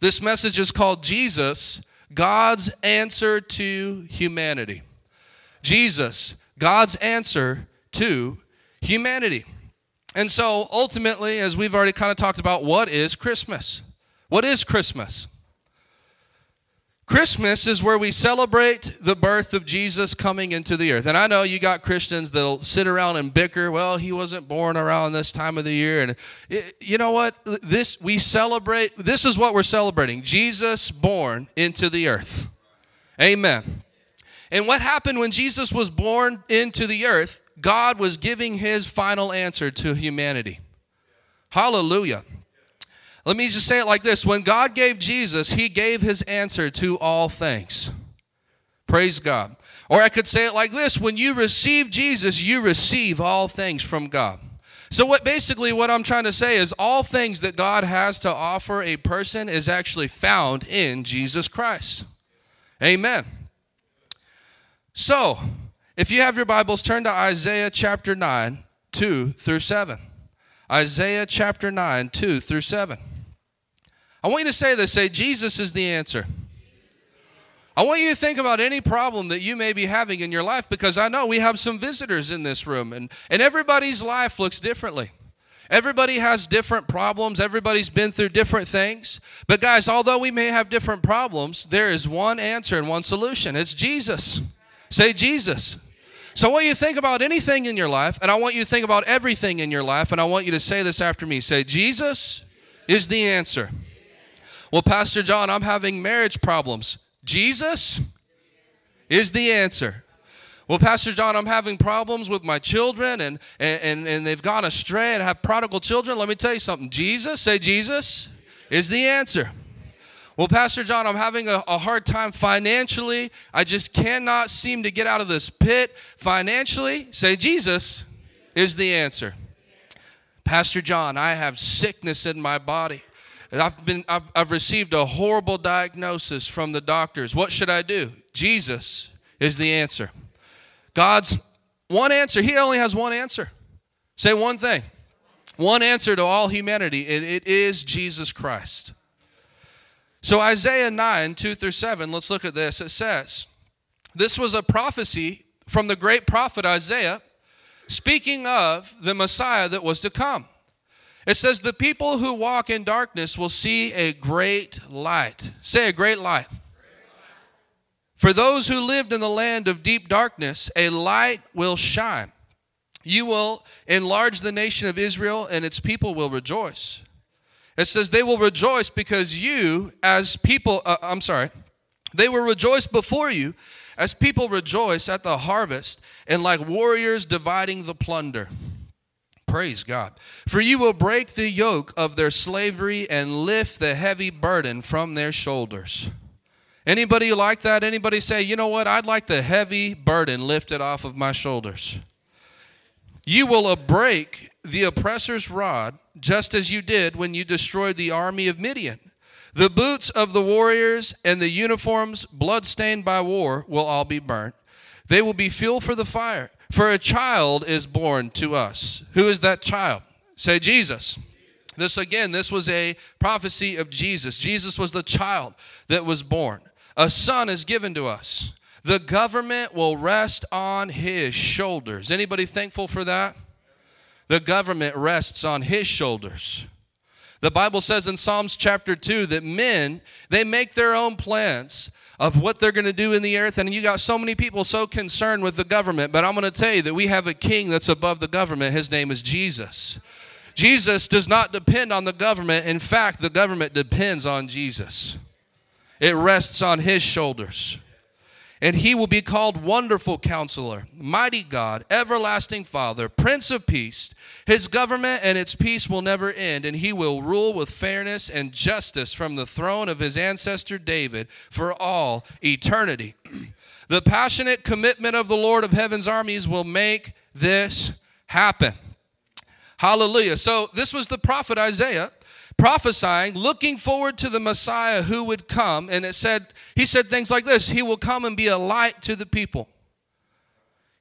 This message is called Jesus, God's answer to humanity. Jesus, God's answer to humanity. And so ultimately, as we've already kind of talked about, what is Christmas? What is Christmas? Christmas is where we celebrate the birth of Jesus coming into the earth. And I know you got Christians that'll sit around and bicker, well, he wasn't born around this time of the year and you know what? This we celebrate this is what we're celebrating. Jesus born into the earth. Amen. And what happened when Jesus was born into the earth? God was giving his final answer to humanity. Hallelujah. Let me just say it like this when God gave Jesus, he gave his answer to all things. Praise God. Or I could say it like this when you receive Jesus, you receive all things from God. So what basically what I'm trying to say is all things that God has to offer a person is actually found in Jesus Christ. Amen. So, if you have your Bibles, turn to Isaiah chapter 9, 2 through 7. Isaiah chapter 9, 2 through 7. I want you to say this say, Jesus is the answer. I want you to think about any problem that you may be having in your life because I know we have some visitors in this room and, and everybody's life looks differently. Everybody has different problems. Everybody's been through different things. But, guys, although we may have different problems, there is one answer and one solution it's Jesus. Say Jesus. So, I want you to think about anything in your life, and I want you to think about everything in your life, and I want you to say this after me. Say, Jesus is the answer. Well, Pastor John, I'm having marriage problems. Jesus is the answer. Well, Pastor John, I'm having problems with my children and, and, and they've gone astray and have prodigal children. Let me tell you something. Jesus, say Jesus, is the answer. Well, Pastor John, I'm having a, a, hard time financially. I just cannot seem to get out of this pit financially. Say Jesus is the answer. Pastor John, I have sickness in my body. I've, been, I've, I've received a horrible diagnosis from the doctors. What should I do? Jesus is the answer. God's one answer. He only has one answer. Say one thing. One answer to all humanity, and it is Jesus Christ. So, Isaiah 9, 2 through 7, let's look at this. It says, This was a prophecy from the great prophet Isaiah, speaking of the Messiah that was to come. It says, The people who walk in darkness will see a great light. Say, a great light. For those who lived in the land of deep darkness, a light will shine. You will enlarge the nation of Israel, and its people will rejoice. It says, They will rejoice because you, as people, uh, I'm sorry, they will rejoice before you as people rejoice at the harvest and like warriors dividing the plunder. Praise God. For you will break the yoke of their slavery and lift the heavy burden from their shoulders. Anybody like that? Anybody say, you know what? I'd like the heavy burden lifted off of my shoulders. You will break the oppressor's rod, just as you did when you destroyed the army of Midian. The boots of the warriors and the uniforms, bloodstained by war, will all be burnt. They will be fuel for the fire. For a child is born to us. Who is that child? Say Jesus. This again, this was a prophecy of Jesus. Jesus was the child that was born. A son is given to us. The government will rest on his shoulders. Anybody thankful for that? The government rests on his shoulders. The Bible says in Psalms chapter 2 that men, they make their own plans, of what they're going to do in the earth. And you got so many people so concerned with the government. But I'm going to tell you that we have a king that's above the government. His name is Jesus. Jesus does not depend on the government. In fact, the government depends on Jesus, it rests on his shoulders. And he will be called Wonderful Counselor, Mighty God, Everlasting Father, Prince of Peace. His government and its peace will never end, and he will rule with fairness and justice from the throne of his ancestor David for all eternity. the passionate commitment of the Lord of heaven's armies will make this happen. Hallelujah. So, this was the prophet Isaiah prophesying, looking forward to the Messiah who would come. And it said, he said things like this He will come and be a light to the people.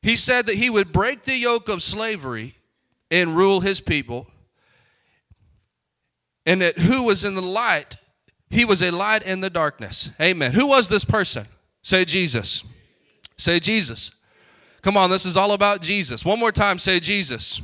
He said that he would break the yoke of slavery and rule his people. And that who was in the light, he was a light in the darkness. Amen. Who was this person? Say Jesus. Say Jesus. Come on, this is all about Jesus. One more time, say Jesus.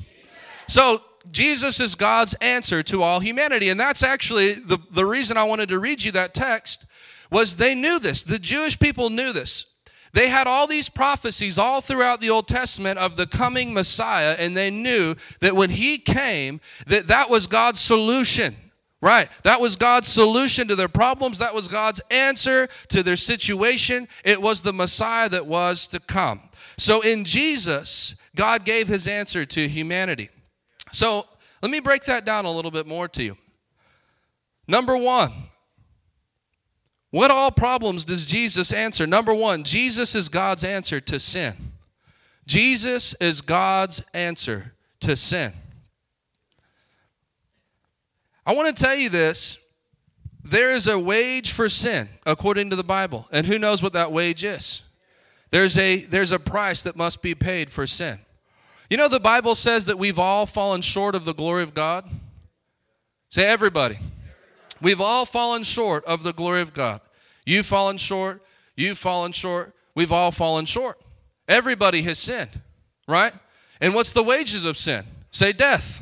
So, Jesus is God's answer to all humanity. And that's actually the, the reason I wanted to read you that text was they knew this. The Jewish people knew this. They had all these prophecies all throughout the Old Testament of the coming Messiah and they knew that when he came that that was God's solution. Right. That was God's solution to their problems. That was God's answer to their situation. It was the Messiah that was to come. So in Jesus, God gave his answer to humanity. So let me break that down a little bit more to you. Number one, what all problems does Jesus answer? Number one, Jesus is God's answer to sin. Jesus is God's answer to sin. I want to tell you this. There is a wage for sin, according to the Bible. And who knows what that wage is? There's a, there's a price that must be paid for sin. You know, the Bible says that we've all fallen short of the glory of God. Say, everybody. We've all fallen short of the glory of God. You've fallen short. You've fallen short. We've all fallen short. Everybody has sinned, right? And what's the wages of sin? Say, death.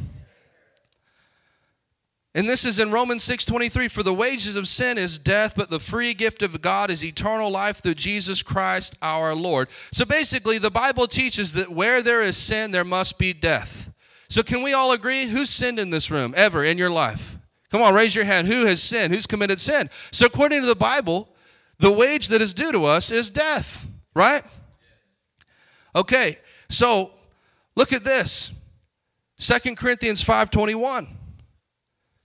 And this is in Romans 6:23 for the wages of sin is death but the free gift of God is eternal life through Jesus Christ our Lord. So basically the Bible teaches that where there is sin there must be death. So can we all agree who's sinned in this room ever in your life? Come on, raise your hand. Who has sinned? Who's committed sin? So according to the Bible, the wage that is due to us is death, right? Okay. So look at this. Second Corinthians 5:21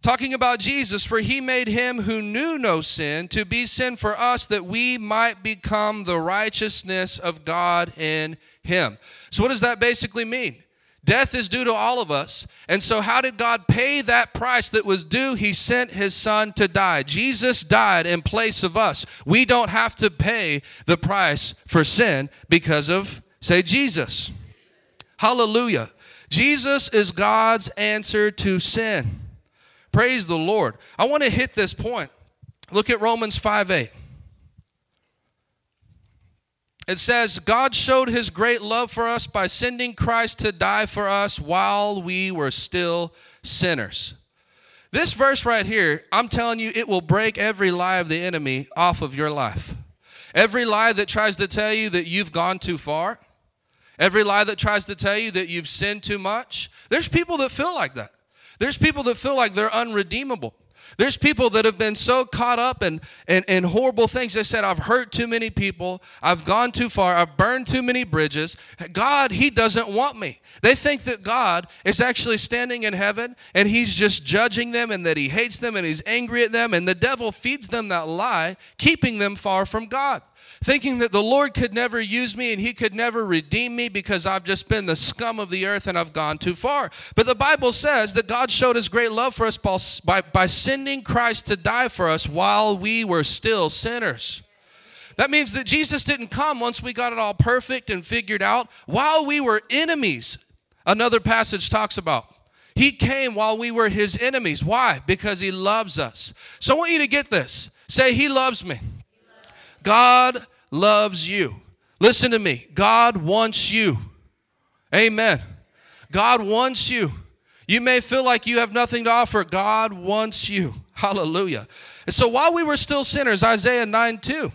talking about Jesus, for he made him who knew no sin to be sin for us that we might become the righteousness of God in him. So, what does that basically mean? Death is due to all of us. And so, how did God pay that price that was due? He sent his son to die. Jesus died in place of us. We don't have to pay the price for sin because of, say, Jesus. Hallelujah. Jesus is God's answer to sin. Praise the Lord. I want to hit this point. Look at Romans 5 8. It says, God showed his great love for us by sending Christ to die for us while we were still sinners. This verse right here, I'm telling you, it will break every lie of the enemy off of your life. Every lie that tries to tell you that you've gone too far, every lie that tries to tell you that you've sinned too much. There's people that feel like that. There's people that feel like they're unredeemable. There's people that have been so caught up in, in, in, horrible things. They said, I've hurt too many people. I've gone too far. I've burned too many bridges. God, He doesn't want me. They think that God is actually standing in heaven and He's just judging them and that He hates them and He's angry at them. And the devil feeds them that lie, keeping them far from God thinking that the Lord could never use me and he could never redeem me because I've just been the scum of the earth and I've gone too far. But the Bible says that God showed his great love for us by, by sending Christ to die for us while we were still sinners. That means that Jesus didn't come once we got it all perfect and figured out. While we were enemies, another passage talks about. He came while we were his enemies. Why? Because he loves us. So I want you to get this. Say, He loves me. God loves you. Listen to me. God wants you. Amen. God wants you. You may feel like you have nothing to offer. God wants you. Hallelujah. And so while we were still sinners, Isaiah 9 2,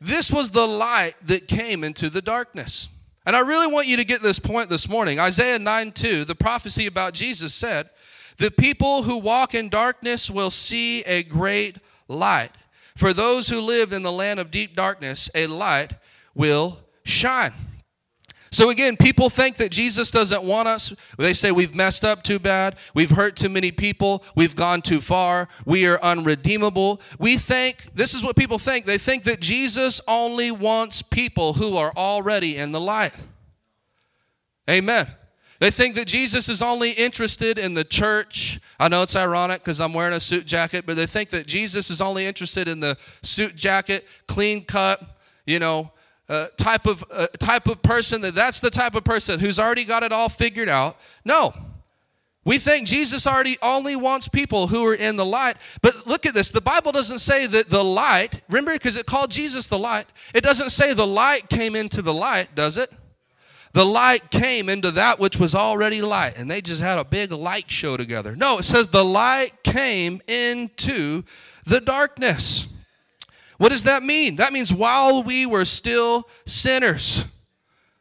this was the light that came into the darkness. And I really want you to get this point this morning. Isaiah 9 2, the prophecy about Jesus said, The people who walk in darkness will see a great light. For those who live in the land of deep darkness, a light will shine. So again, people think that Jesus doesn't want us. They say we've messed up too bad, we've hurt too many people, we've gone too far, we are unredeemable. We think, this is what people think. They think that Jesus only wants people who are already in the light. Amen. They think that Jesus is only interested in the church. I know it's ironic because I'm wearing a suit jacket, but they think that Jesus is only interested in the suit jacket, clean cut, you know, uh, type of uh, type of person that that's the type of person who's already got it all figured out. No. We think Jesus already only wants people who are in the light. But look at this. The Bible doesn't say that the light, remember because it called Jesus the light. It doesn't say the light came into the light, does it? The light came into that which was already light, and they just had a big light show together. No, it says the light came into the darkness. What does that mean? That means while we were still sinners.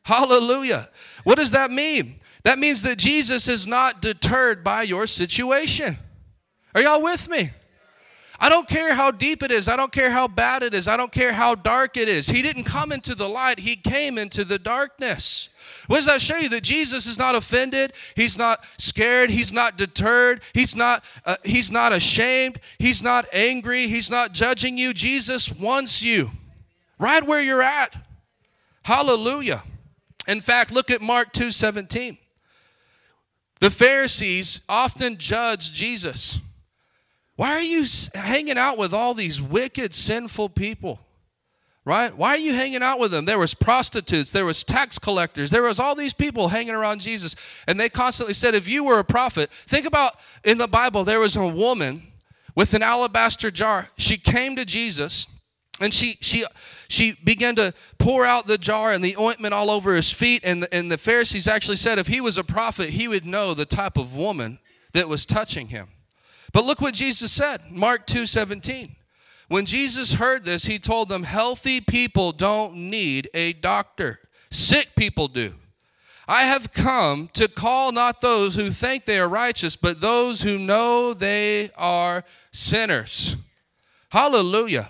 Hallelujah. What does that mean? That means that Jesus is not deterred by your situation. Are y'all with me? I don't care how deep it is. I don't care how bad it is. I don't care how dark it is. He didn't come into the light, He came into the darkness. What does that show you? That Jesus is not offended. He's not scared. He's not deterred. He's not, uh, he's not ashamed. He's not angry. He's not judging you. Jesus wants you right where you're at. Hallelujah. In fact, look at Mark 2 17. The Pharisees often judged Jesus. Why are you hanging out with all these wicked, sinful people? right? Why are you hanging out with them? There was prostitutes there was tax collectors there was all these people hanging around jesus and they constantly said if you were a prophet think about in the bible there was a woman with an alabaster jar. She came to jesus and she she she began to pour out the jar and the ointment all over his feet and and the pharisees actually said if he was a prophet he would know the type of woman that was touching him but look what jesus said mark 2 17 when Jesus heard this, he told them, Healthy people don't need a doctor, sick people do. I have come to call not those who think they are righteous, but those who know they are sinners. Hallelujah.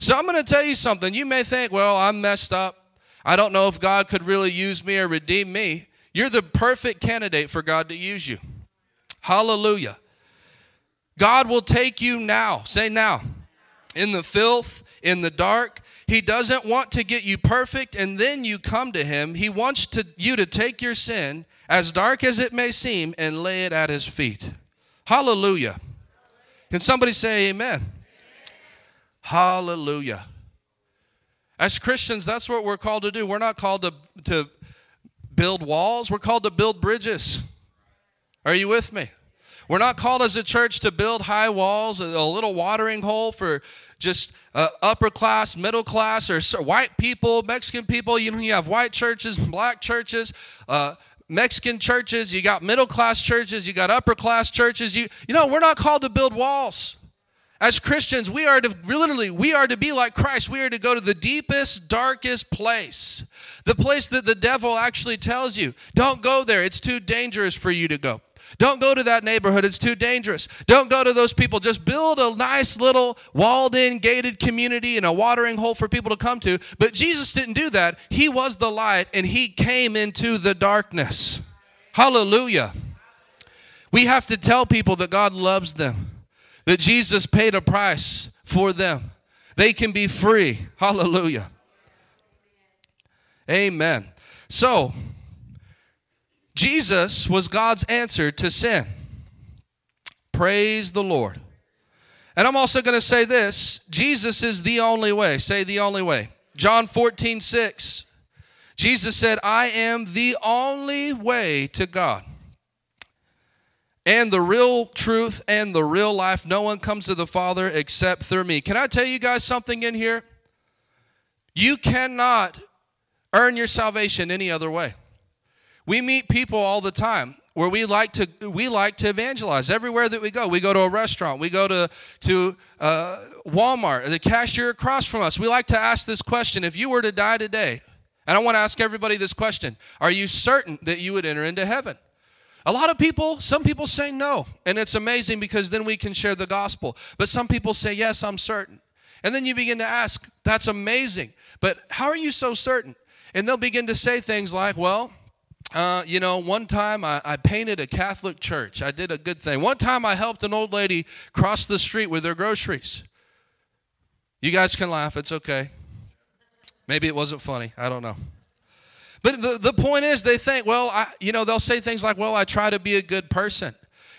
So I'm going to tell you something. You may think, well, I'm messed up. I don't know if God could really use me or redeem me. You're the perfect candidate for God to use you. Hallelujah. God will take you now. Say now in the filth, in the dark. He doesn't want to get you perfect and then you come to him. He wants to, you to take your sin, as dark as it may seem, and lay it at his feet. Hallelujah. Can somebody say amen? amen? Hallelujah. As Christians, that's what we're called to do. We're not called to, to build walls, we're called to build bridges. Are you with me? We're not called as a church to build high walls, a little watering hole for just uh, upper class, middle class, or white people, Mexican people. You know, you have white churches, black churches, uh, Mexican churches. You got middle class churches. You got upper class churches. You, you know, we're not called to build walls. As Christians, we are to literally, we are to be like Christ. We are to go to the deepest, darkest place. The place that the devil actually tells you, don't go there. It's too dangerous for you to go. Don't go to that neighborhood, it's too dangerous. Don't go to those people. Just build a nice little walled in, gated community and a watering hole for people to come to. But Jesus didn't do that. He was the light and he came into the darkness. Hallelujah. We have to tell people that God loves them, that Jesus paid a price for them. They can be free. Hallelujah. Amen. So, Jesus was God's answer to sin. Praise the Lord. And I'm also going to say this Jesus is the only way. Say the only way. John 14, 6. Jesus said, I am the only way to God. And the real truth and the real life. No one comes to the Father except through me. Can I tell you guys something in here? You cannot earn your salvation any other way. We meet people all the time where we like to we like to evangelize everywhere that we go. We go to a restaurant, we go to to uh, Walmart, the cashier across from us. We like to ask this question: If you were to die today, and I want to ask everybody this question: Are you certain that you would enter into heaven? A lot of people, some people say no, and it's amazing because then we can share the gospel. But some people say yes, I'm certain. And then you begin to ask, That's amazing. But how are you so certain? And they'll begin to say things like, Well, uh, you know, one time I, I, painted a Catholic church. I did a good thing. One time I helped an old lady cross the street with her groceries. You guys can laugh, it's okay. Maybe it wasn't funny. I don't know. But the, the point is, they think, well, I, you know, they'll say things like, well, I try to be a good person.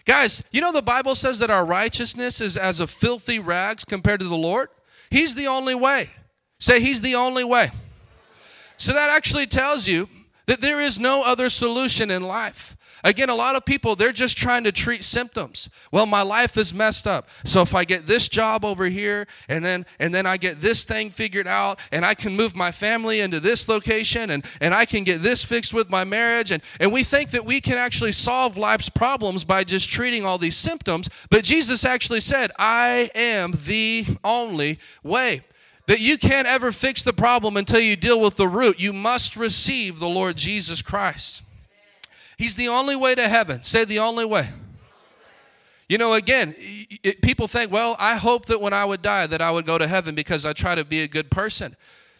Guys, you know, the Bible says that our righteousness is as a filthy rags compared to the Lord. He's the only way. Say, He's the only way. So that actually tells you that there is no other solution in life. Again, a lot of people, they're just trying to treat symptoms. Well, my life is messed up. So if I get this job over here and then and then I get this thing figured out and I can move my family into this location and, and I can get this fixed with my marriage and, and we think that we can actually solve life's problems by just treating all these symptoms. But Jesus actually said, I am the only way that you can't ever fix the problem until you deal with the root. You must receive the Lord Jesus Christ. He's the only way to heaven. Say the only way. You know, again, it, people think, well, I hope that when I would die that I would go to heaven because I try to be a good person.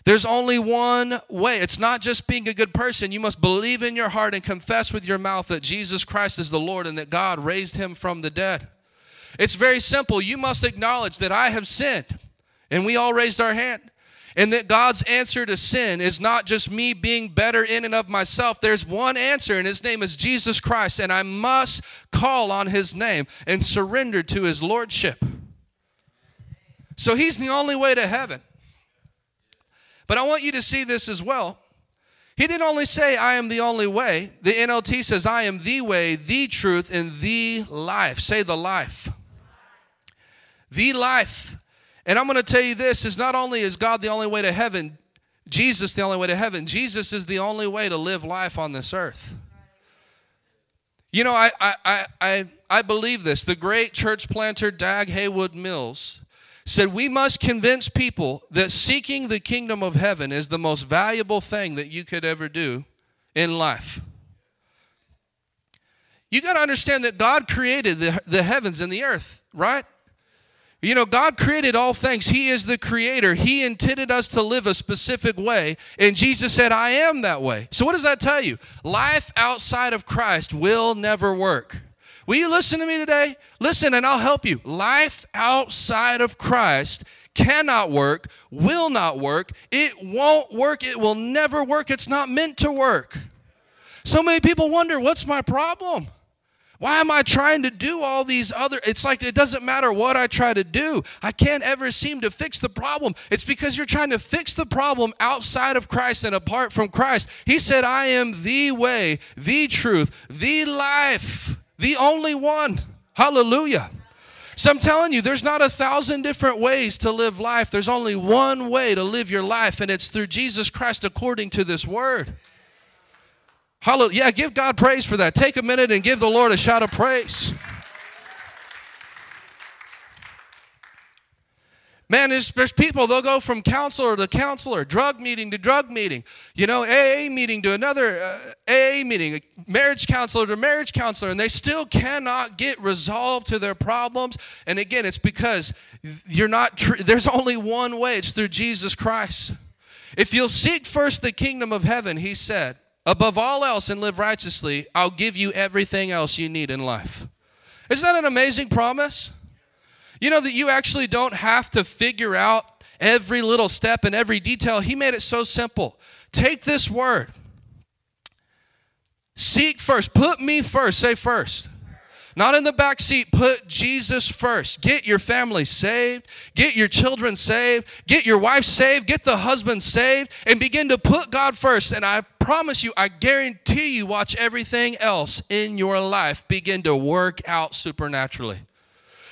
There's only one way. It's not just being a good person. You must believe in your heart and confess with your mouth that Jesus Christ is the Lord and that God raised him from the dead. It's very simple. You must acknowledge that I have sinned. And we all raised our hand. And that God's answer to sin is not just me being better in and of myself. There's one answer, and his name is Jesus Christ. And I must call on his name and surrender to his lordship. So he's the only way to heaven. But I want you to see this as well. He didn't only say, I am the only way. The NLT says, I am the way, the truth, and the life. Say the life. The life. And I'm going to tell you this is not only is God the only way to heaven, Jesus the only way to heaven, Jesus is the only way to live life on this earth. You know, I, I, I, I believe this. The great church planter Dag Heward-Mills said, We must convince people that seeking the kingdom of heaven is the most valuable thing that you could ever do in life. You got to understand that God created the, the heavens and the earth, right? You know, God created all things. He is the creator. He intended us to live a specific way. And Jesus said, I am that way. So, what does that tell you? Life outside of Christ will never work. Will you listen to me today? Listen, and I'll help you. Life outside of Christ cannot work, will not work. It won't work. It will never work. It's not meant to work. So many people wonder, what's my problem? Why am I trying to do all these other? It's like it doesn't matter what I try to do. I can't ever seem to fix the problem. It's because you're trying to fix the problem outside of Christ and apart from Christ. He said, I am the way, the truth, the life, the only one. Hallelujah. So I'm telling you, there's not a thousand different ways to live life. There's only one way to live your life, and it's through Jesus Christ according to this word. Hallelujah. Yeah, give God praise for that. Take a minute and give the Lord a shout of praise. Man, there's, people, they'll go from counselor to counselor, drug meeting to drug meeting, you know, AA meeting to another uh, AA meeting, marriage counselor to marriage counselor, and they still cannot get resolved to their problems. And again, it's because you're not, tr- there's only one way, it's through Jesus Christ. If you'll seek first the kingdom of heaven, he said, above all else and live righteously, I'll give you everything else you need in life. Isn't that an amazing promise? You know that you actually don't have to figure out every little step and every detail. He made it so simple. Take this word. Seek first. Put me first. Say first. Not in the back seat. Put Jesus first. Get your family saved. Get your children saved. Get your wife saved. Get the husband saved. And begin to put God first. And I promise you, I guarantee you, watch everything else in your life begin to work out supernaturally.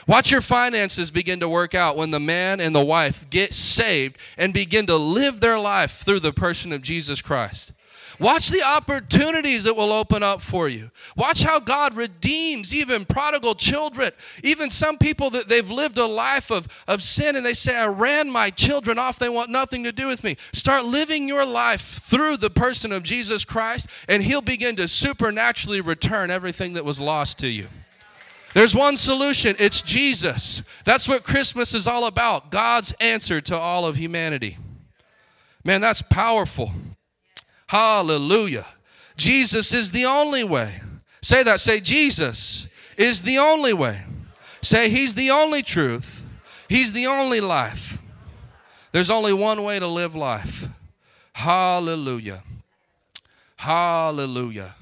Watch your finances begin to work out when the man and the wife get saved and begin to live their life through the person of Jesus Christ. Watch the opportunities that will open up for you. Watch how God redeems even prodigal children, even some people that they've lived a life of, of sin and they say, I ran my children off. They want nothing to do with me. Start living your life through the person of Jesus Christ, and He'll begin to supernaturally return everything that was lost to you. There's one solution it's Jesus. That's what Christmas is all about God's answer to all of humanity. Man, that's powerful. Hallelujah. Jesus is the only way. Say that. Say, Jesus is the only way. Say, He's the only truth. He's the only life. There's only one way to live life. Hallelujah. Hallelujah.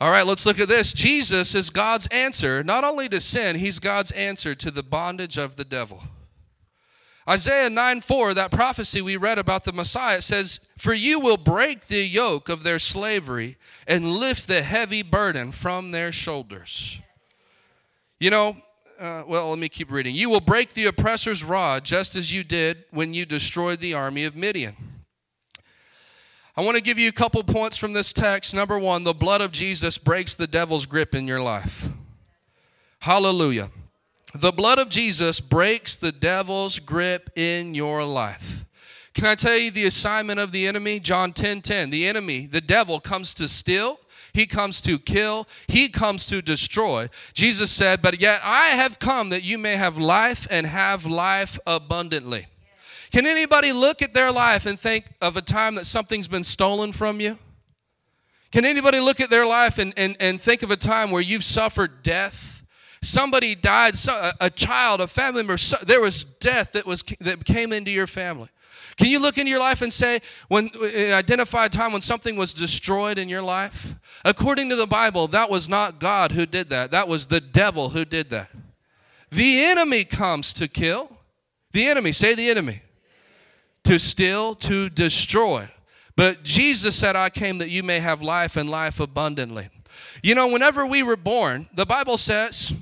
All right, let's look at this. Jesus is God's answer, not only to sin, he's God's answer to the bondage of the devil. Isaiah 9 4, that prophecy we read about the Messiah, says, For you will break the yoke of their slavery and lift the heavy burden from their shoulders. You know, uh, well, let me keep reading. You will break the oppressor's rod just as you did when you destroyed the army of Midian. I want to give you a couple points from this text. Number one, the blood of Jesus breaks the devil's grip in your life. Hallelujah. The blood of Jesus breaks the devil's grip in your life. Can I tell you the assignment of the enemy? John 10 10. The enemy, the devil, comes to steal, he comes to kill, he comes to destroy. Jesus said, But yet I have come that you may have life and have life abundantly. Can anybody look at their life and think of a time that something's been stolen from you? Can anybody look at their life and, and, and think of a time where you've suffered death? Somebody died, a child, a family member, there was death that, was, that came into your family. Can you look into your life and say, when identify a time when something was destroyed in your life? According to the Bible, that was not God who did that. That was the devil who did that. The enemy comes to kill. The enemy, say the enemy to steal, to destroy. But Jesus said, I came that you may have life and life abundantly. You know, whenever we were born, the Bible says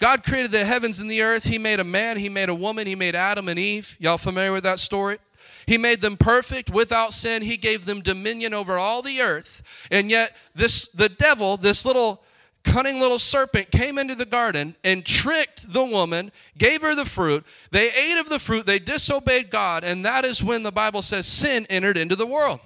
God created the heavens and the earth. He made a man, He made a woman, He made Adam and Eve. Y'all familiar with that story? He made them perfect without sin. He gave them dominion over all the earth. And yet, this the devil, this little cunning little serpent came into the garden and tricked the woman, gave her the fruit. They ate of the fruit, they disobeyed God, and that is when the Bible says sin entered into the world.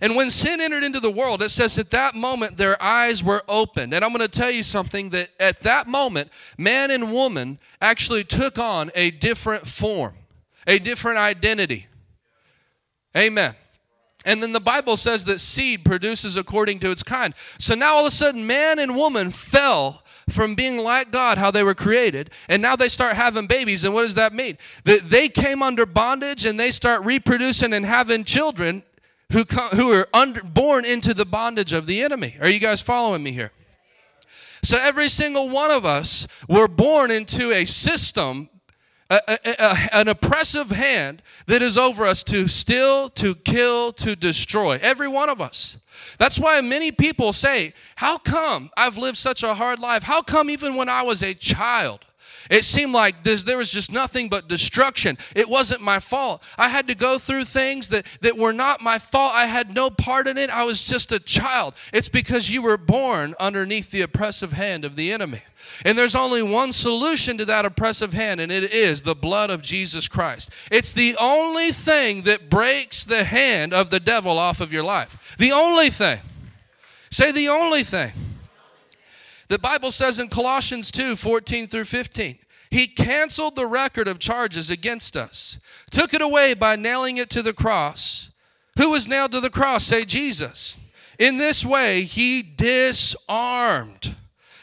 And when sin entered into the world, it says at that moment their eyes were opened. And I'm going to tell you something that at that moment, man and woman actually took on a different form, a different identity. Amen. And then the Bible says that seed produces according to its kind. So now all of a sudden, man and woman fell from being like God, how they were created, and now they start having babies. And what does that mean? That they came under bondage and they start reproducing and having children who, come, who are under, born into the bondage of the enemy. Are you guys following me here? So every single one of us were born into a system a, a, a, an oppressive hand that is over us to steal, to kill, to destroy. Every one of us. That's why many people say, How come I've lived such a hard life? How come even when I was a child? It seemed like there was just nothing but destruction. It wasn't my fault. I had to go through things that, that were not my fault. I had no part in it. I was just a child. It's because you were born underneath the oppressive hand of the enemy. And there's only one solution to that oppressive hand, and it is the blood of Jesus Christ. It's the only thing that breaks the hand of the devil off of your life. The only thing. Say the only thing. The Bible says in Colossians 2 14 through 15, He canceled the record of charges against us, took it away by nailing it to the cross. Who was nailed to the cross? Say Jesus. In this way, He disarmed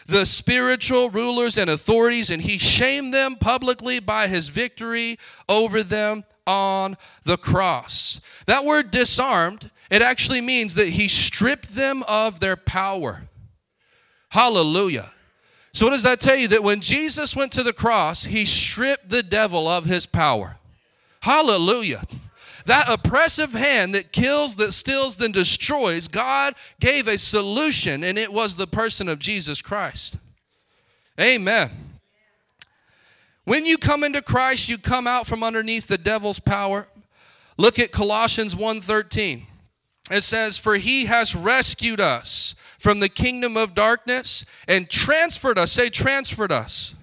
the spiritual rulers and authorities, and he shamed them publicly by his victory over them on the cross. That word disarmed, it actually means that he stripped them of their power. Hallelujah. So, what does that tell you? That when Jesus went to the cross, he stripped the devil of his power. Hallelujah. That oppressive hand that kills, that steals, then destroys, God gave a solution, and it was the person of Jesus Christ. Amen. When you come into Christ, you come out from underneath the devil's power. Look at Colossians 1:13. It says, "For he has rescued us from the kingdom of darkness and transferred us." Say transferred us.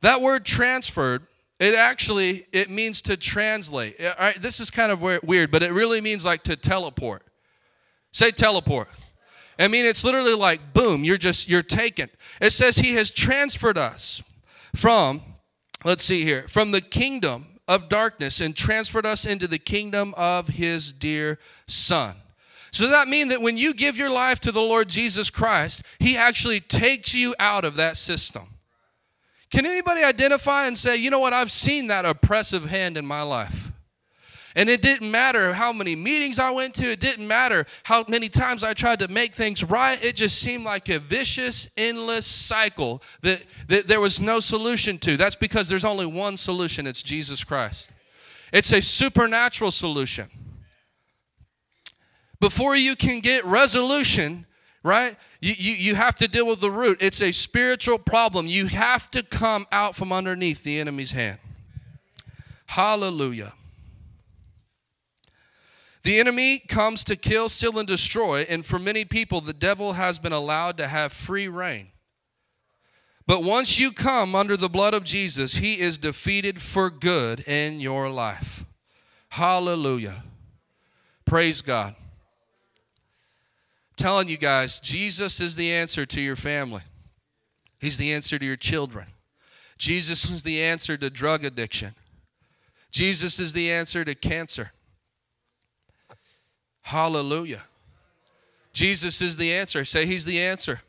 That word transferred it actually it means to translate. All right, this is kind of weird, but it really means like to teleport. Say teleport. I mean, it's literally like boom, you're just, you're taken. It says he has transferred us from, let's see here, from the kingdom of darkness and transferred us into the kingdom of his dear son. So does that mean that when you give your life to the Lord Jesus Christ, he actually takes you out of that system? Can anybody identify and say, you know what, I've seen that oppressive hand in my life? And it didn't matter how many meetings I went to, it didn't matter how many times I tried to make things right. It just seemed like a vicious, endless cycle that, that there was no solution to. That's because there's only one solution it's Jesus Christ. It's a supernatural solution. Before you can get resolution, right? You, you, you have to deal with the root. It's a spiritual problem. You have to come out from underneath the enemy's hand. Hallelujah. The enemy comes to kill, steal, and destroy, and for many people, the devil has been allowed to have free reign. But once you come under the blood of Jesus, he is defeated for good in your life. Hallelujah. Praise God. Telling you guys, Jesus is the answer to your family. He's the answer to your children. Jesus is the answer to drug addiction. Jesus is the answer to cancer. Hallelujah. Jesus is the answer. Say, He's the answer.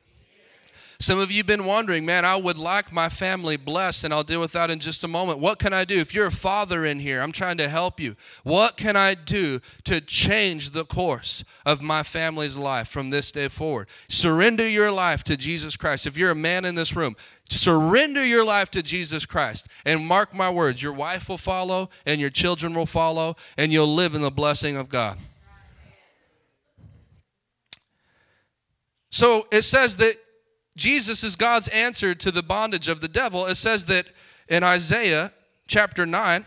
Some of you have been wondering, man, I would like my family blessed, and I'll deal with that in just a moment. What can I do? If you're a father in here, I'm trying to help you. What can I do to change the course of my family's life from this day forward? Surrender your life to Jesus Christ. If you're a man in this room, surrender your life to Jesus Christ. And mark my words, your wife will follow, and your children will follow, and you'll live in the blessing of God. So it says that Jesus is God's answer to the bondage of the devil. It says that in Isaiah chapter 9,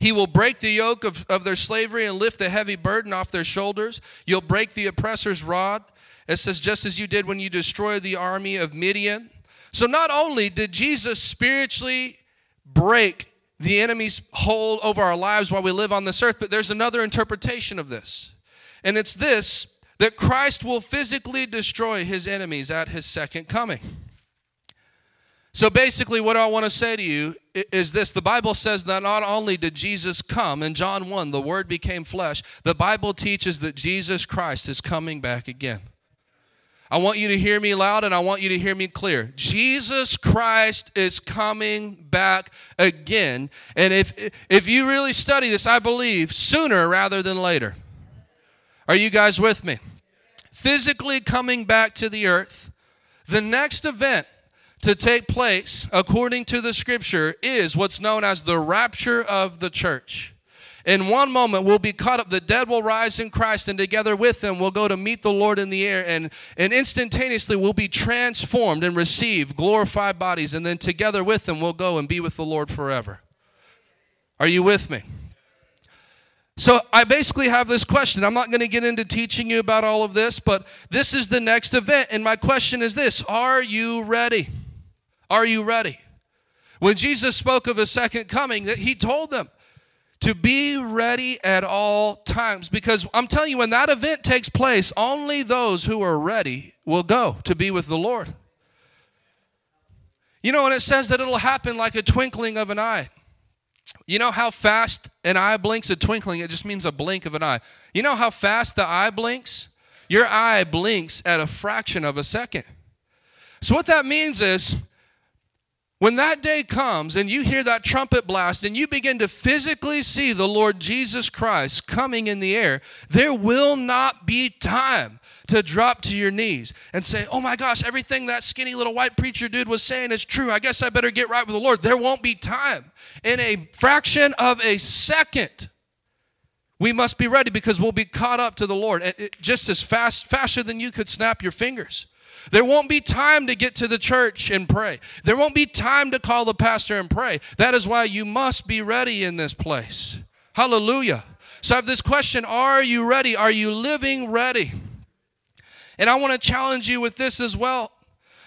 he will break the yoke of, of their slavery and lift the heavy burden off their shoulders. You'll break the oppressor's rod. It says, just as you did when you destroyed the army of Midian. So not only did Jesus spiritually break the enemy's hold over our lives while we live on this earth, but there's another interpretation of this. And it's this that Christ will physically destroy his enemies at his second coming. So basically, what I want to say to you is this the Bible says that not only did Jesus come, in John 1, the Word became flesh, the Bible teaches that Jesus Christ is coming back again. I want you to hear me loud and I want you to hear me clear. Jesus Christ is coming back again. And if, if you really study this, I believe sooner rather than later. Are you guys with me? physically coming back to the earth, the next event to take place, according to the scripture, is what's known as the rapture of the church. In one moment, we'll be caught up. The dead will rise in Christ, and together with them, we'll go to meet the Lord in the air. And, and instantaneously, we'll be transformed and receive glorified bodies. And then together with them, we'll go and be with the Lord forever. Are you with me? So I basically have this question. I'm not going to get into teaching you about all of this, but this is the next event. And my question is this Are you ready? Are you ready? When Jesus spoke of his second coming, that he told them to be ready at all times. Because I'm telling you, when that event takes place, only those who are ready will go to be with the Lord. You know, and it says that it'll happen like a twinkling of an eye. You know how fast an eye blinks? A twinkling, it just means a blink of an eye. You know how fast the eye blinks? Your eye blinks at a fraction of a second. So, what that means is when that day comes and you hear that trumpet blast and you begin to physically see the Lord Jesus Christ coming in the air, there will not be time to drop to your knees and say, Oh my gosh, everything that skinny little white preacher dude was saying is true. I guess I better get right with the Lord. There won't be time. In a fraction of a second, we must be ready because we'll be caught up to the Lord just as fast, faster than you could snap your fingers. There won't be time to get to the church and pray. There won't be time to call the pastor and pray. That is why you must be ready in this place. Hallelujah. So I have this question Are you ready? Are you living ready? And I want to challenge you with this as well.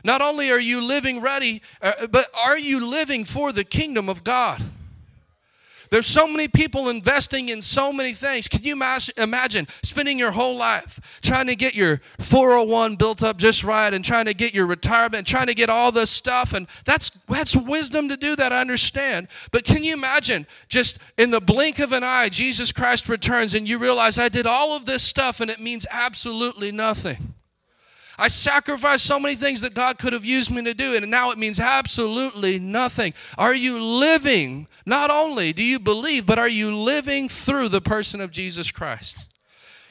Not only are you living ready, uh, but are you living for the kingdom of God? There's so many people investing in so many things. Can you imagine spending your whole life trying to get your 401 built up just right and trying to get your retirement trying to get all this stuff? And that's that's wisdom to do that, I understand. But can you imagine just in the blink of an eye, Jesus Christ returns and you realize I did all of this stuff and it means absolutely nothing. I sacrificed so many things that God could have used me to do, and now it means absolutely nothing. Are you living, not only do you believe, but are you living through the person of Jesus Christ?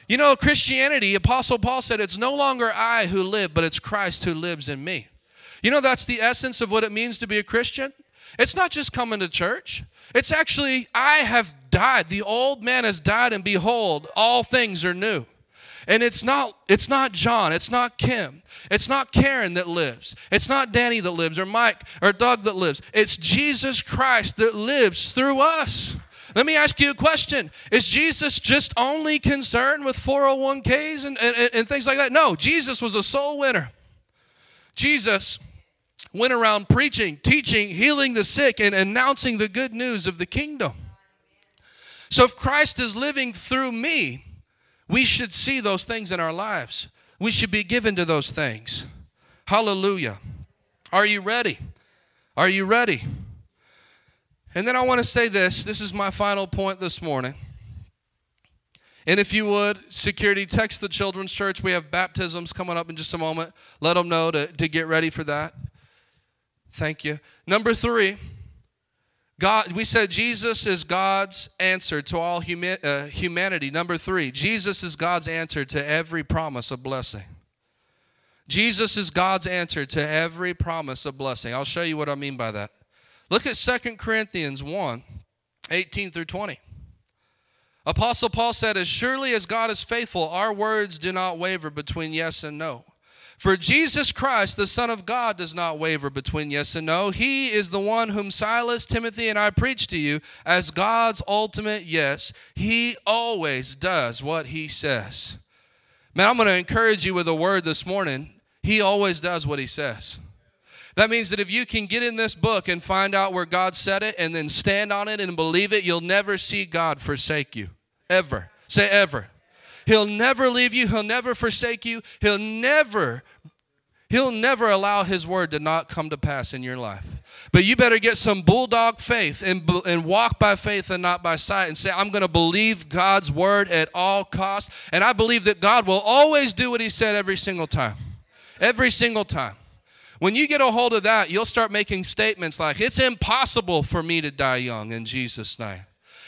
You know, Christianity, Apostle Paul said, it's no longer I who live, but it's Christ who lives in me. You know, that's the essence of what it means to be a Christian. It's not just coming to church, it's actually, I have died. The old man has died, and behold, all things are new. And it's not it's not John, it's not Kim, it's not Karen that lives. It's not Danny that lives or Mike or Doug that lives. It's Jesus Christ that lives through us. Let me ask you a question. Is Jesus just only concerned with 401ks and, and, and things like that? No, Jesus was a soul winner. Jesus went around preaching, teaching, healing the sick, and announcing the good news of the kingdom. So if Christ is living through me, we should see those things in our lives. We should be given to those things. Hallelujah. Are you ready? Are you ready? And then I want to say this. This is my final point this morning. And if you would, security, text the children's church. We have baptisms coming up in just a moment. Let them know to, to get ready for that. Thank you. Number three, God, we said Jesus is God's answer to all huma- uh, humanity. Number three, Jesus is God's answer to every promise of blessing. Jesus is God's answer to every promise of blessing. I'll show you what I mean by that. Look at 2 Corinthians 1 18 through 20. Apostle Paul said, As surely as God is faithful, our words do not waver between yes and no. For Jesus Christ, the Son of God, does not waver between yes and no. He is the one whom Silas, Timothy, and I preach to you as God's ultimate yes. He always does what he says. Man, I'm going to encourage you with a word this morning. He always does what he says. That means that if you can get in this book and find out where God said it and then stand on it and believe it, you'll never see God forsake you. Ever. Say ever. He'll never leave you. He'll never forsake you. He'll never, he'll never allow his word to not come to pass in your life. But you better get some bulldog faith and, and walk by faith and not by sight and say, I'm going to believe God's word at all costs. And I believe that God will always do what he said every single time. Every single time. When you get a hold of that, you'll start making statements like, It's impossible for me to die young in Jesus' name.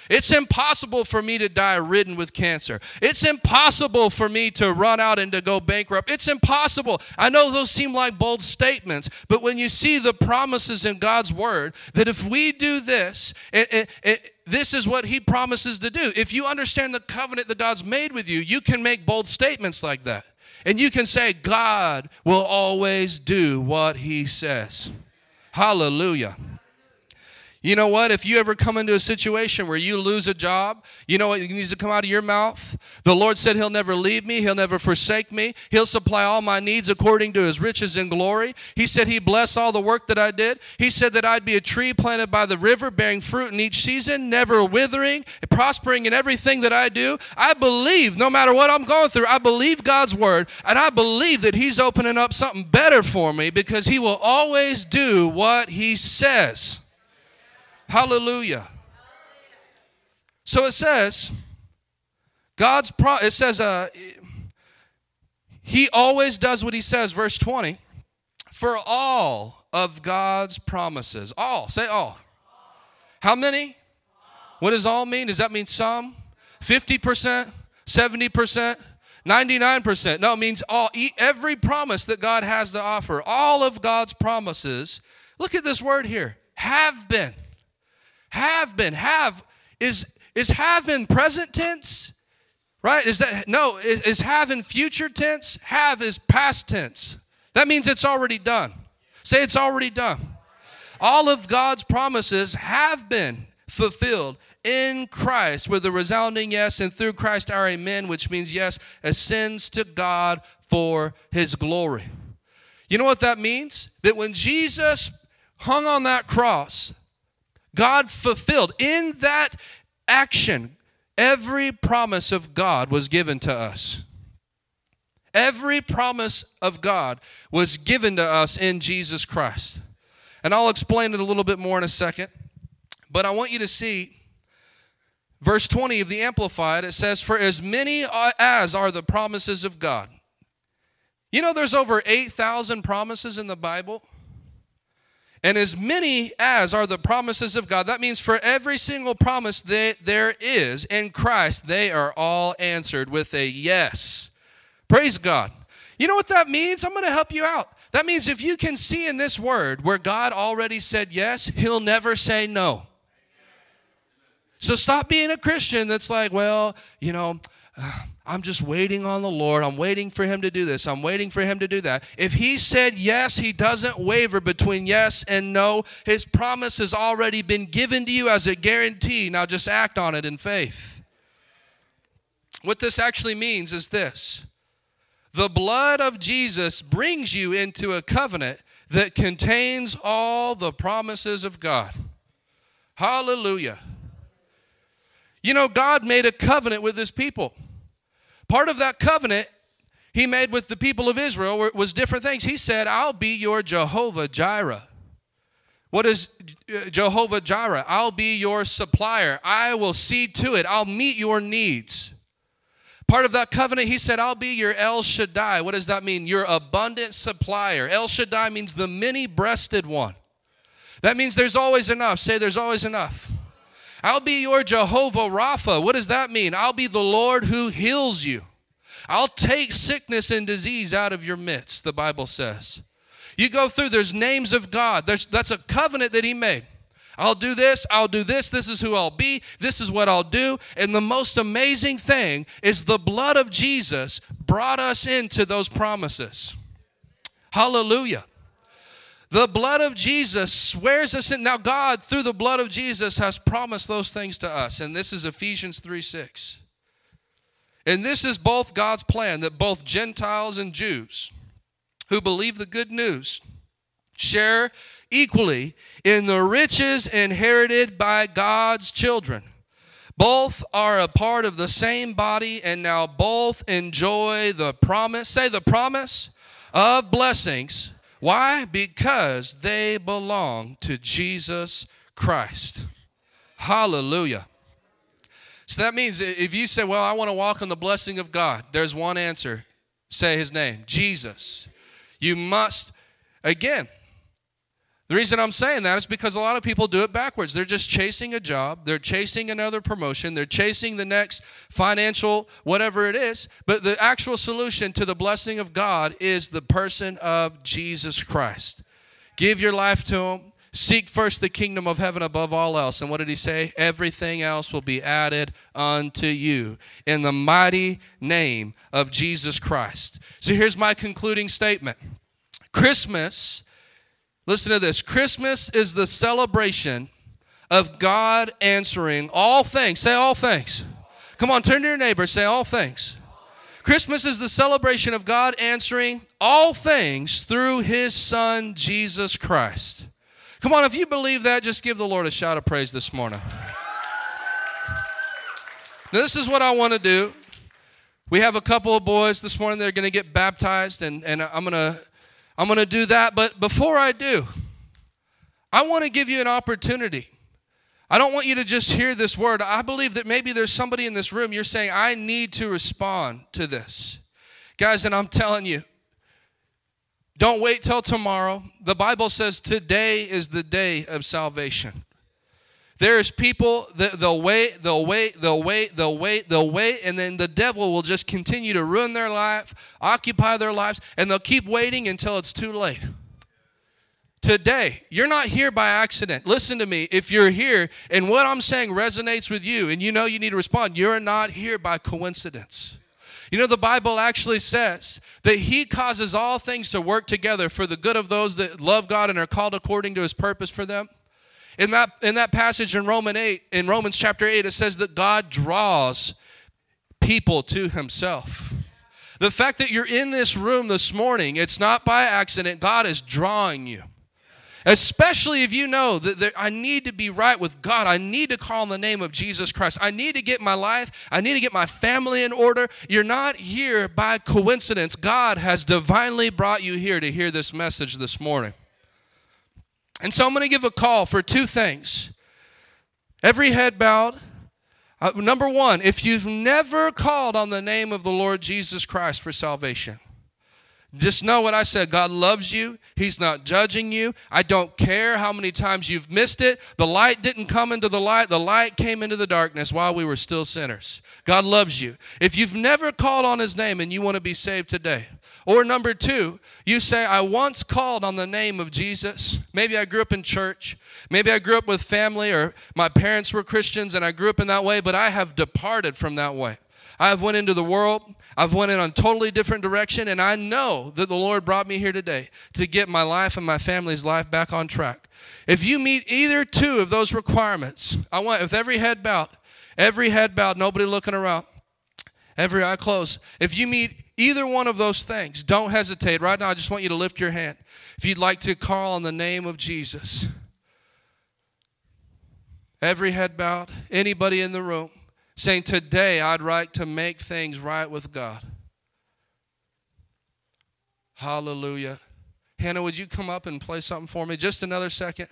It's impossible for me to die ridden with cancer. It's impossible for me to run out and to go bankrupt. It's impossible. I know those seem like bold statements, but when you see the promises in God's word that if we do this, it, it, it, this is what he promises to do. If you understand the covenant that God's made with you, you can make bold statements like that. And you can say, God will always do what he says. Hallelujah. You know what? If you ever come into a situation where you lose a job, you know what needs to come out of your mouth? The Lord said, He'll never leave me, He'll never forsake me, He'll supply all my needs according to His riches and glory. He said He bless all the work that I did. He said that I'd be a tree planted by the river, bearing fruit in each season, never withering, prospering in everything that I do. I believe, no matter what I'm going through, I believe God's word, and I believe that He's opening up something better for me because He will always do what He says. Hallelujah. So it says, God's pro, it says, uh, He always does what He says, verse 20, for all of God's promises. All, say all. How many? What does all mean? Does that mean some? 50%? 70%? 99%. No, it means all. Every promise that God has to offer, all of God's promises. Look at this word here have been. Have been. Have is is have in present tense? Right? Is that no, is, is have in future tense? Have is past tense. That means it's already done. Say it's already done. All of God's promises have been fulfilled in Christ with a resounding yes, and through Christ our amen, which means yes, ascends to God for his glory. You know what that means? That when Jesus hung on that cross, God fulfilled. In that action, every promise of God was given to us. Every promise of God was given to us in Jesus Christ. And I'll explain it a little bit more in a second. But I want you to see verse 20 of the Amplified. It says, For as many as are the promises of God. You know, there's over 8,000 promises in the Bible. And as many as are the promises of God, that means for every single promise that there is in Christ, they are all answered with a yes. Praise God. You know what that means? I'm going to help you out. That means if you can see in this word where God already said yes, he'll never say no. So stop being a Christian that's like, well, you know, uh, I'm just waiting on the Lord. I'm waiting for him to do this. I'm waiting for him to do that. If he said yes, he doesn't waver between yes and no. His promise has already been given to you as a guarantee. Now just act on it in faith. What this actually means is this the blood of Jesus brings you into a covenant that contains all the promises of God. Hallelujah. You know, God made a covenant with his people. Part of that covenant he made with the people of Israel was different things. He said, I'll be your Jehovah Jireh. What is uh, Jehovah Jireh? I'll be your supplier. I will see to it. I'll meet your needs. Part of that covenant, he said, I'll be your El Shaddai. What does that mean? Your abundant supplier. El Shaddai means the many breasted one. That means there's always enough. Say, there's always enough. I'll be your Jehovah Rapha. What does that mean? I'll be the Lord who heals you. I'll take sickness and disease out of your midst, the Bible says. You go through, there's names of God. There's, that's a covenant that He made. I'll do this, I'll do this, this is who I'll be, this is what I'll do. And the most amazing thing is the blood of Jesus brought us into those promises. Hallelujah. The blood of Jesus swears us in. Now, God, through the blood of Jesus, has promised those things to us. And this is Ephesians 3 6. And this is both God's plan that both Gentiles and Jews who believe the good news share equally in the riches inherited by God's children. Both are a part of the same body, and now both enjoy the promise. Say the promise of blessings. Why? Because they belong to Jesus Christ. Hallelujah. So that means if you say, Well, I want to walk in the blessing of God, there's one answer. Say his name Jesus. You must, again, the reason I'm saying that is because a lot of people do it backwards. They're just chasing a job, they're chasing another promotion, they're chasing the next financial whatever it is. But the actual solution to the blessing of God is the person of Jesus Christ. Give your life to Him. Seek first the kingdom of heaven above all else. And what did he say? Everything else will be added unto you in the mighty name of Jesus Christ. So here's my concluding statement Christmas Listen to this Christmas is the celebration of God answering all things. Say all things. Come on, turn to your neighbor, say all things. Christmas is the celebration of God answering all things through his son, Jesus Christ. Come on, if you believe that, just give the Lord a shout of praise this morning. Now, this is what I want to do. We have a couple of boys this morning that are going to get baptized, and, and I'm going to I'm going to do that. But before I do, I want to give you an opportunity. I don't want you to just hear this word. I believe that maybe there's somebody in this room, you're saying, I need to respond to this. Guys, and I'm telling you, don't wait till tomorrow. The Bible says today is the day of salvation. There's people that they'll wait, they'll wait, they'll wait, they'll wait, they'll wait, and then the devil will just continue to ruin their life, occupy their lives, and they'll keep waiting until it's too late. Today, you're not here by accident. Listen to me. If you're here and what I'm saying resonates with you and you know you need to respond, you're not here by coincidence. You know, the Bible actually says that He causes all things to work together for the good of those that love God and are called according to His purpose for them. In that, in that passage in Roman 8, in Romans chapter 8, it says that God draws people to himself. The fact that you're in this room this morning, it's not by accident. God is drawing you. Especially if you know that there, I need to be right with God. I need to call on the name of Jesus Christ. I need to get my life, I need to get my family in order. You're not here by coincidence. God has divinely brought you here to hear this message this morning. And so I'm going to give a call for two things. Every head bowed. Uh, number one, if you've never called on the name of the Lord Jesus Christ for salvation, just know what I said. God loves you. He's not judging you. I don't care how many times you've missed it. The light didn't come into the light, the light came into the darkness while we were still sinners. God loves you. If you've never called on His name and you want to be saved today, or number two, you say, I once called on the name of Jesus. Maybe I grew up in church. Maybe I grew up with family, or my parents were Christians and I grew up in that way, but I have departed from that way. I have went into the world. I've went in a totally different direction, and I know that the Lord brought me here today to get my life and my family's life back on track. If you meet either two of those requirements, I want with every head bowed, every head bowed, nobody looking around, every eye closed. If you meet either one of those things, don't hesitate. Right now, I just want you to lift your hand. If you'd like to call on the name of Jesus, every head bowed, anybody in the room saying, Today I'd like to make things right with God. Hallelujah. Hannah, would you come up and play something for me? Just another second.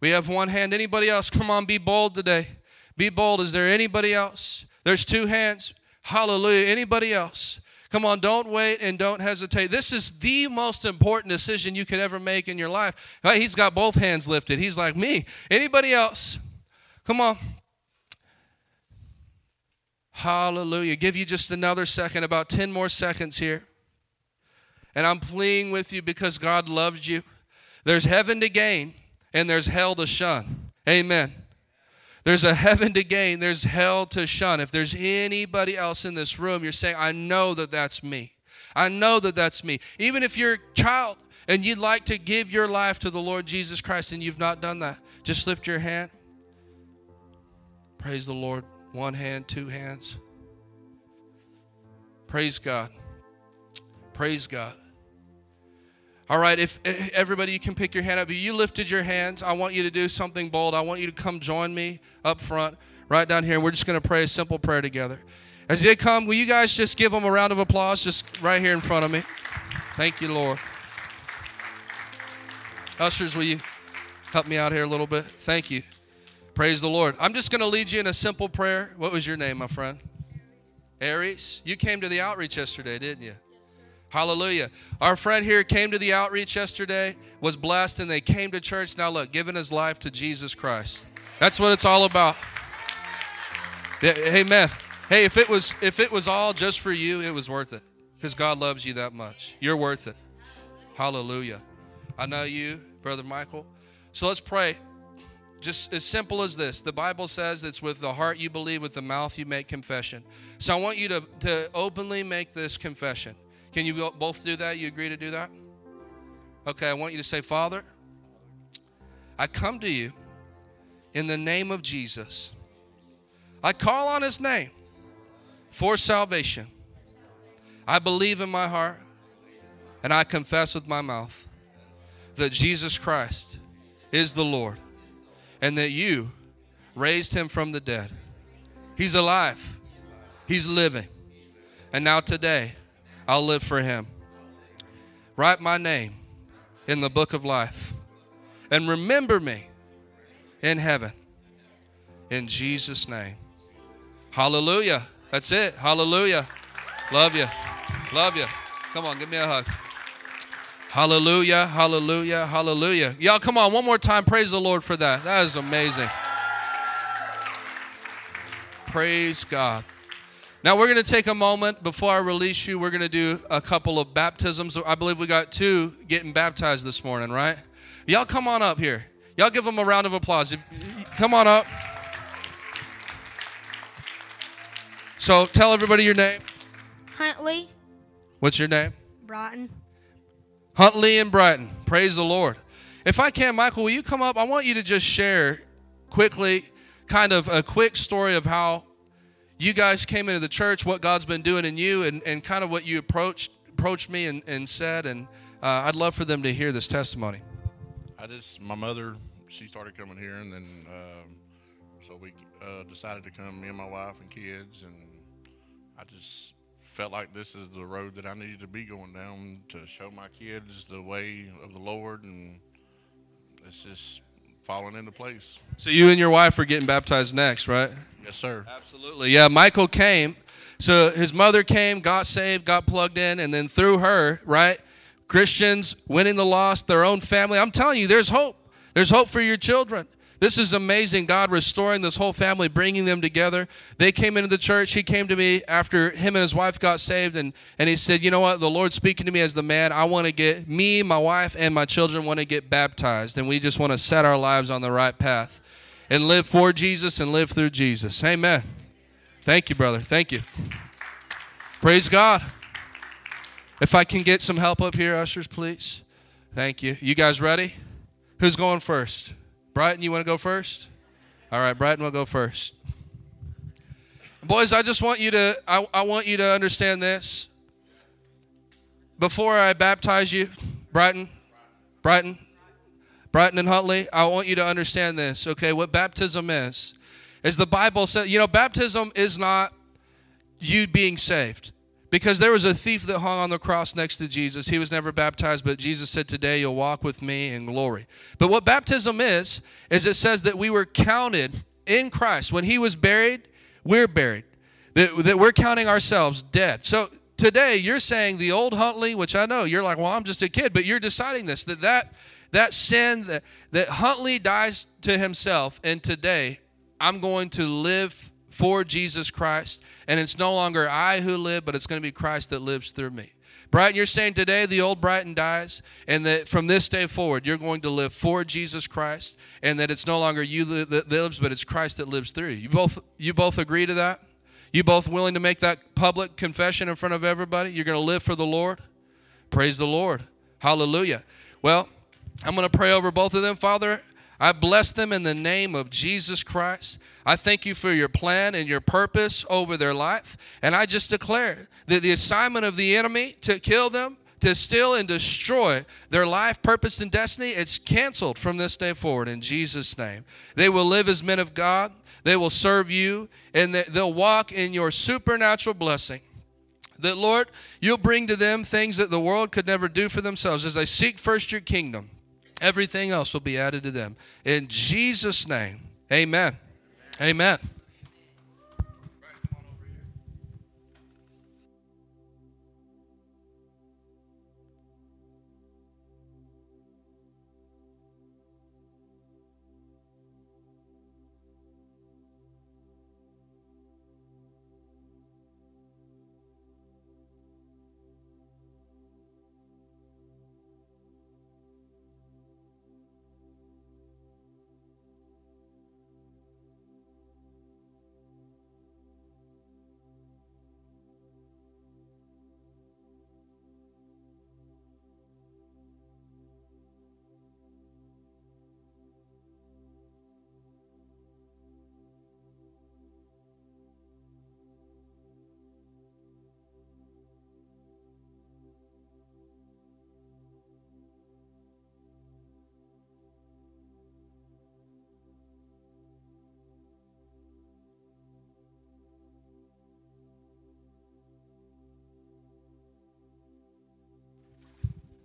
We have one hand. Anybody else? Come on, be bold today. Be bold. Is there anybody else? There's two hands. Hallelujah. Anybody else? Come on, don't wait and don't hesitate. This is the most important decision you could ever make in your life. He's got both hands lifted. He's like me. Anybody else? Come on. Hallelujah. Give you just another second, about 10 more seconds here. And I'm pleading with you because God loves you. There's heaven to gain and there's hell to shun. Amen. There's a heaven to gain, there's hell to shun. If there's anybody else in this room, you're saying, I know that that's me. I know that that's me. Even if you're a child and you'd like to give your life to the Lord Jesus Christ and you've not done that, just lift your hand. Praise the Lord. One hand, two hands. Praise God. Praise God. All right, if eh, everybody, you can pick your hand up. You lifted your hands, I want you to do something bold. I want you to come join me up front, right down here. And we're just going to pray a simple prayer together. As they come, will you guys just give them a round of applause just right here in front of me? Thank you, Lord. Ushers, will you help me out here a little bit? Thank you. Praise the Lord. I'm just going to lead you in a simple prayer. What was your name, my friend? Aries. You came to the outreach yesterday, didn't you? Hallelujah. Our friend here came to the outreach yesterday, was blessed, and they came to church. Now, look, giving his life to Jesus Christ. That's what it's all about. Amen. Hey, if it was if it was all just for you, it was worth it. Because God loves you that much. You're worth it. Hallelujah. I know you, Brother Michael. So let's pray. Just as simple as this. The Bible says it's with the heart you believe, with the mouth you make confession. So I want you to, to openly make this confession. Can you both do that? You agree to do that? Okay, I want you to say, Father, I come to you in the name of Jesus. I call on his name for salvation. I believe in my heart and I confess with my mouth that Jesus Christ is the Lord and that you raised him from the dead. He's alive, he's living. And now today, I'll live for him. Write my name in the book of life and remember me in heaven. In Jesus' name. Hallelujah. That's it. Hallelujah. Love you. Love you. Come on, give me a hug. Hallelujah, hallelujah, hallelujah. Y'all, come on, one more time. Praise the Lord for that. That is amazing. Praise God. Now, we're going to take a moment before I release you. We're going to do a couple of baptisms. I believe we got two getting baptized this morning, right? Y'all, come on up here. Y'all give them a round of applause. Come on up. So, tell everybody your name. Huntley. What's your name? Broughton. Huntley and Brighton. Praise the Lord. If I can, Michael, will you come up? I want you to just share quickly, kind of a quick story of how you guys came into the church, what God's been doing in you, and, and kind of what you approached approached me and, and said. And uh, I'd love for them to hear this testimony. I just my mother she started coming here, and then um, so we uh, decided to come. Me and my wife and kids, and I just felt like this is the road that I needed to be going down to show my kids the way of the Lord, and it's just falling into place. So you and your wife are getting baptized next, right? Yes, sir. Absolutely. Yeah, Michael came. So his mother came, got saved, got plugged in, and then through her, right? Christians winning the lost, their own family. I'm telling you, there's hope. There's hope for your children. This is amazing. God restoring this whole family, bringing them together. They came into the church. He came to me after him and his wife got saved, and, and he said, You know what? The Lord's speaking to me as the man. I want to get me, my wife, and my children want to get baptized, and we just want to set our lives on the right path and live for Jesus and live through Jesus. Amen. Thank you, brother. Thank you. Praise God. If I can get some help up here, ushers, please. Thank you. You guys ready? Who's going first? Brighton, you want to go first? All right, Brighton will go first. Boys, I just want you to I, I want you to understand this. Before I baptize you, Brighton, Brighton, Brighton and Huntley, I want you to understand this, okay? What baptism is, is the Bible says, you know, baptism is not you being saved. Because there was a thief that hung on the cross next to Jesus. He was never baptized, but Jesus said, Today you'll walk with me in glory. But what baptism is, is it says that we were counted in Christ. When he was buried, we're buried. That, that we're counting ourselves dead. So today you're saying the old Huntley, which I know you're like, well, I'm just a kid, but you're deciding this, that that, that sin, that, that Huntley dies to himself, and today I'm going to live for Jesus Christ. And it's no longer I who live, but it's going to be Christ that lives through me. Brighton, you're saying today the old Brighton dies, and that from this day forward, you're going to live for Jesus Christ, and that it's no longer you that lives, but it's Christ that lives through you. You both, you both agree to that? You both willing to make that public confession in front of everybody? You're going to live for the Lord? Praise the Lord. Hallelujah. Well, I'm going to pray over both of them. Father, I bless them in the name of Jesus Christ. I thank you for your plan and your purpose over their life. And I just declare that the assignment of the enemy to kill them, to steal and destroy their life, purpose, and destiny, it's canceled from this day forward in Jesus' name. They will live as men of God, they will serve you, and they'll walk in your supernatural blessing. That, Lord, you'll bring to them things that the world could never do for themselves as they seek first your kingdom. Everything else will be added to them. In Jesus' name, amen. Amen.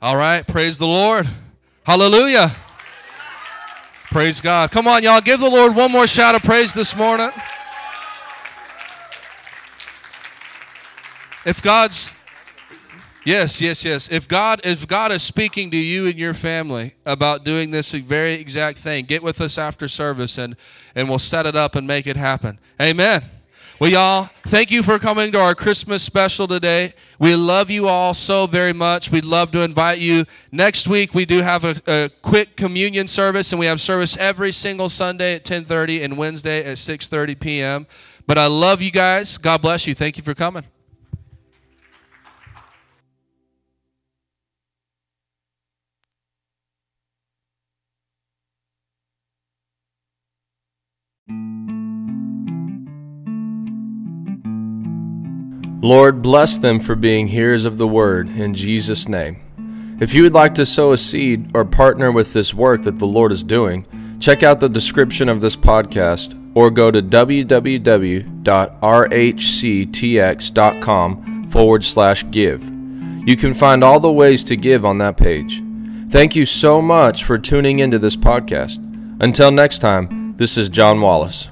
All right, praise the Lord. Hallelujah. Praise God. Come on, y'all, give the Lord one more shout of praise this morning. If God's Yes, yes, yes. If God if God is speaking to you and your family about doing this very exact thing, get with us after service and and we'll set it up and make it happen. Amen. Well, y'all, thank you for coming to our Christmas special today. We love you all so very much. We'd love to invite you. Next week, we do have a, a quick communion service, and we have service every single Sunday at 10:30 and Wednesday at 6:30 p.m. But I love you guys. God bless you. Thank you for coming. Lord, bless them for being hearers of the word in Jesus' name. If you would like to sow a seed or partner with this work that the Lord is doing, check out the description of this podcast or go to www.rhctx.com forward slash give. You can find all the ways to give on that page. Thank you so much for tuning into this podcast. Until next time, this is John Wallace.